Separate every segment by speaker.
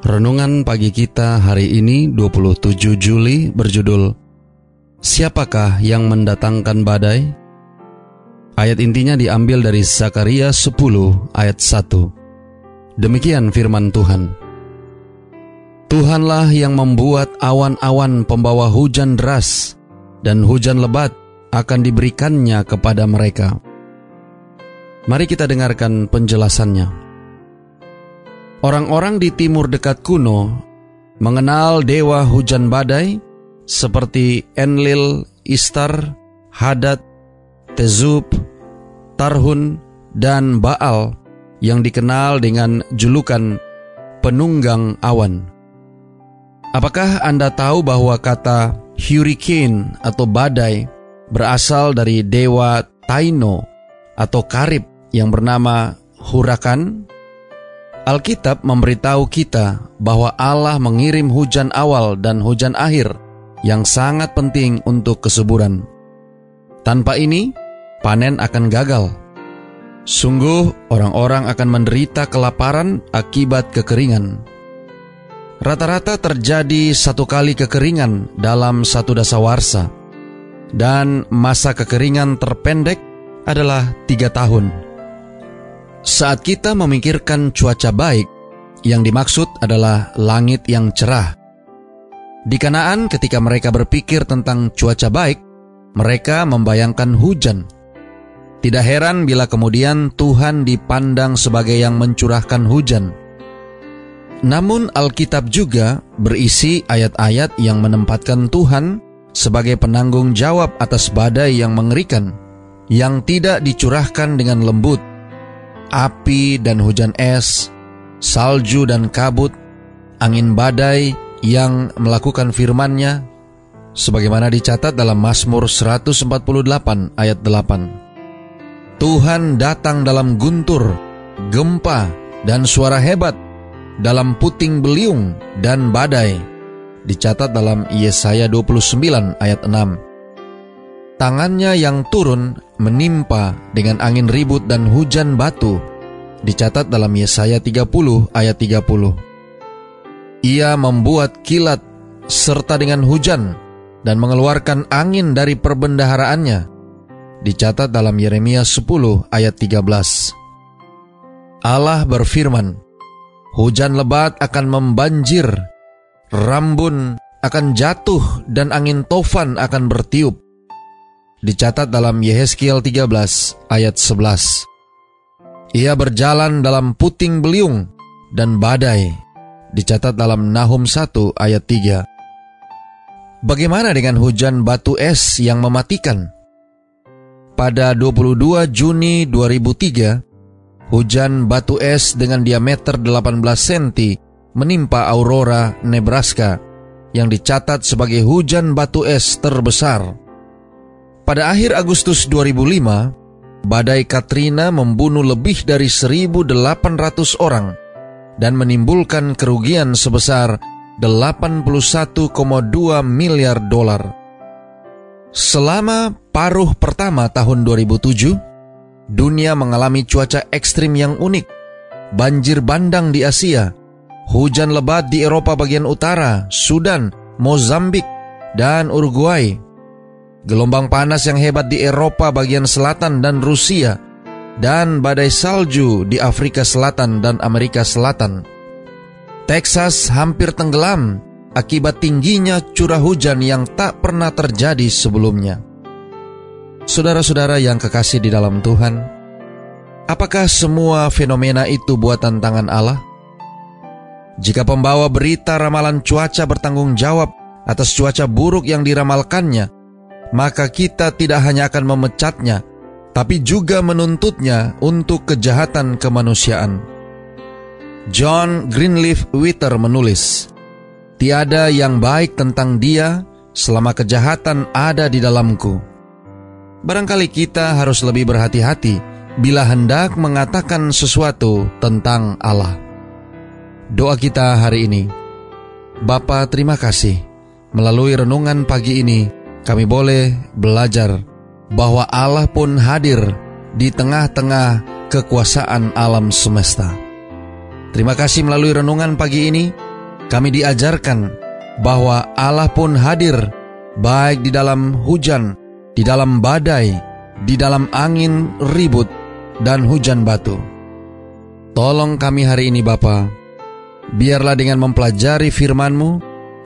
Speaker 1: Renungan pagi kita hari ini 27 Juli berjudul Siapakah yang mendatangkan badai? Ayat intinya diambil dari Zakaria 10 ayat 1. Demikian firman Tuhan. Tuhanlah yang membuat awan-awan pembawa hujan deras dan hujan lebat akan diberikannya kepada mereka. Mari kita dengarkan penjelasannya. Orang-orang di timur dekat kuno mengenal dewa hujan badai seperti Enlil, Istar, Hadad, Tezub, Tarhun, dan Baal yang dikenal dengan julukan penunggang awan. Apakah Anda tahu bahwa kata hurricane atau badai berasal dari dewa Taino atau Karib yang bernama Hurakan Alkitab memberitahu kita bahwa Allah mengirim hujan awal dan hujan akhir yang sangat penting untuk kesuburan. Tanpa ini, panen akan gagal. Sungguh, orang-orang akan menderita kelaparan akibat kekeringan. Rata-rata terjadi satu kali kekeringan dalam satu dasawarsa, dan masa kekeringan terpendek adalah tiga tahun. Saat kita memikirkan cuaca baik, yang dimaksud adalah langit yang cerah. Di Kanaan, ketika mereka berpikir tentang cuaca baik, mereka membayangkan hujan. Tidak heran bila kemudian Tuhan dipandang sebagai yang mencurahkan hujan. Namun, Alkitab juga berisi ayat-ayat yang menempatkan Tuhan sebagai penanggung jawab atas badai yang mengerikan, yang tidak dicurahkan dengan lembut, api dan hujan es, salju dan kabut, angin badai yang melakukan firman-Nya, sebagaimana dicatat dalam Mazmur 148 ayat 8. Tuhan datang dalam guntur, gempa, dan suara hebat, dalam puting beliung dan badai, dicatat dalam Yesaya 29 ayat 6. Tangannya yang turun menimpa dengan angin ribut dan hujan batu, dicatat dalam Yesaya 30 ayat 30. Ia membuat kilat serta dengan hujan dan mengeluarkan angin dari perbendaharaannya, dicatat dalam Yeremia 10 ayat 13. Allah berfirman, Hujan lebat akan membanjir, rambun akan jatuh dan angin tofan akan bertiup dicatat dalam Yehezkiel 13 ayat 11. Ia berjalan dalam puting beliung dan badai, dicatat dalam Nahum 1 ayat 3. Bagaimana dengan hujan batu es yang mematikan? Pada 22 Juni 2003, hujan batu es dengan diameter 18 cm menimpa Aurora, Nebraska, yang dicatat sebagai hujan batu es terbesar pada akhir Agustus 2005, badai Katrina membunuh lebih dari 1.800 orang dan menimbulkan kerugian sebesar 81,2 miliar dolar. Selama paruh pertama tahun 2007, dunia mengalami cuaca ekstrim yang unik, banjir bandang di Asia, hujan lebat di Eropa bagian utara, Sudan, Mozambik, dan Uruguay, gelombang panas yang hebat di Eropa bagian selatan dan Rusia, dan badai salju di Afrika Selatan dan Amerika Selatan. Texas hampir tenggelam akibat tingginya curah hujan yang tak pernah terjadi sebelumnya. Saudara-saudara yang kekasih di dalam Tuhan, apakah semua fenomena itu buatan tangan Allah? Jika pembawa berita ramalan cuaca bertanggung jawab atas cuaca buruk yang diramalkannya, maka kita tidak hanya akan memecatnya, tapi juga menuntutnya untuk kejahatan kemanusiaan. John Greenleaf Witter menulis, Tiada yang baik tentang dia selama kejahatan ada di dalamku. Barangkali kita harus lebih berhati-hati bila hendak mengatakan sesuatu tentang Allah. Doa kita hari ini. Bapa, terima kasih. Melalui renungan pagi ini, kami boleh belajar bahwa Allah pun hadir di tengah-tengah kekuasaan alam semesta. Terima kasih melalui renungan pagi ini, kami diajarkan bahwa Allah pun hadir baik di dalam hujan, di dalam badai, di dalam angin ribut, dan hujan batu. Tolong kami hari ini Bapa, biarlah dengan mempelajari firman-Mu,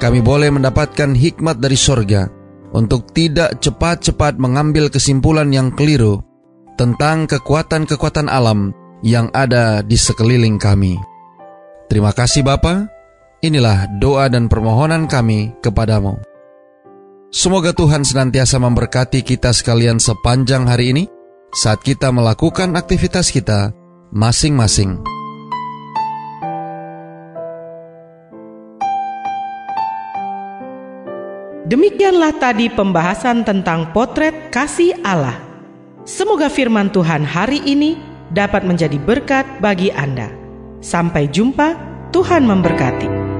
Speaker 1: kami boleh mendapatkan hikmat dari sorga untuk tidak cepat-cepat mengambil kesimpulan yang keliru tentang kekuatan-kekuatan alam yang ada di sekeliling kami. Terima kasih Bapak. Inilah doa dan permohonan kami kepadamu. Semoga Tuhan senantiasa memberkati kita sekalian sepanjang hari ini saat kita melakukan aktivitas kita masing-masing.
Speaker 2: Demikianlah tadi pembahasan tentang potret kasih Allah. Semoga firman Tuhan hari ini dapat menjadi berkat bagi Anda. Sampai jumpa, Tuhan memberkati.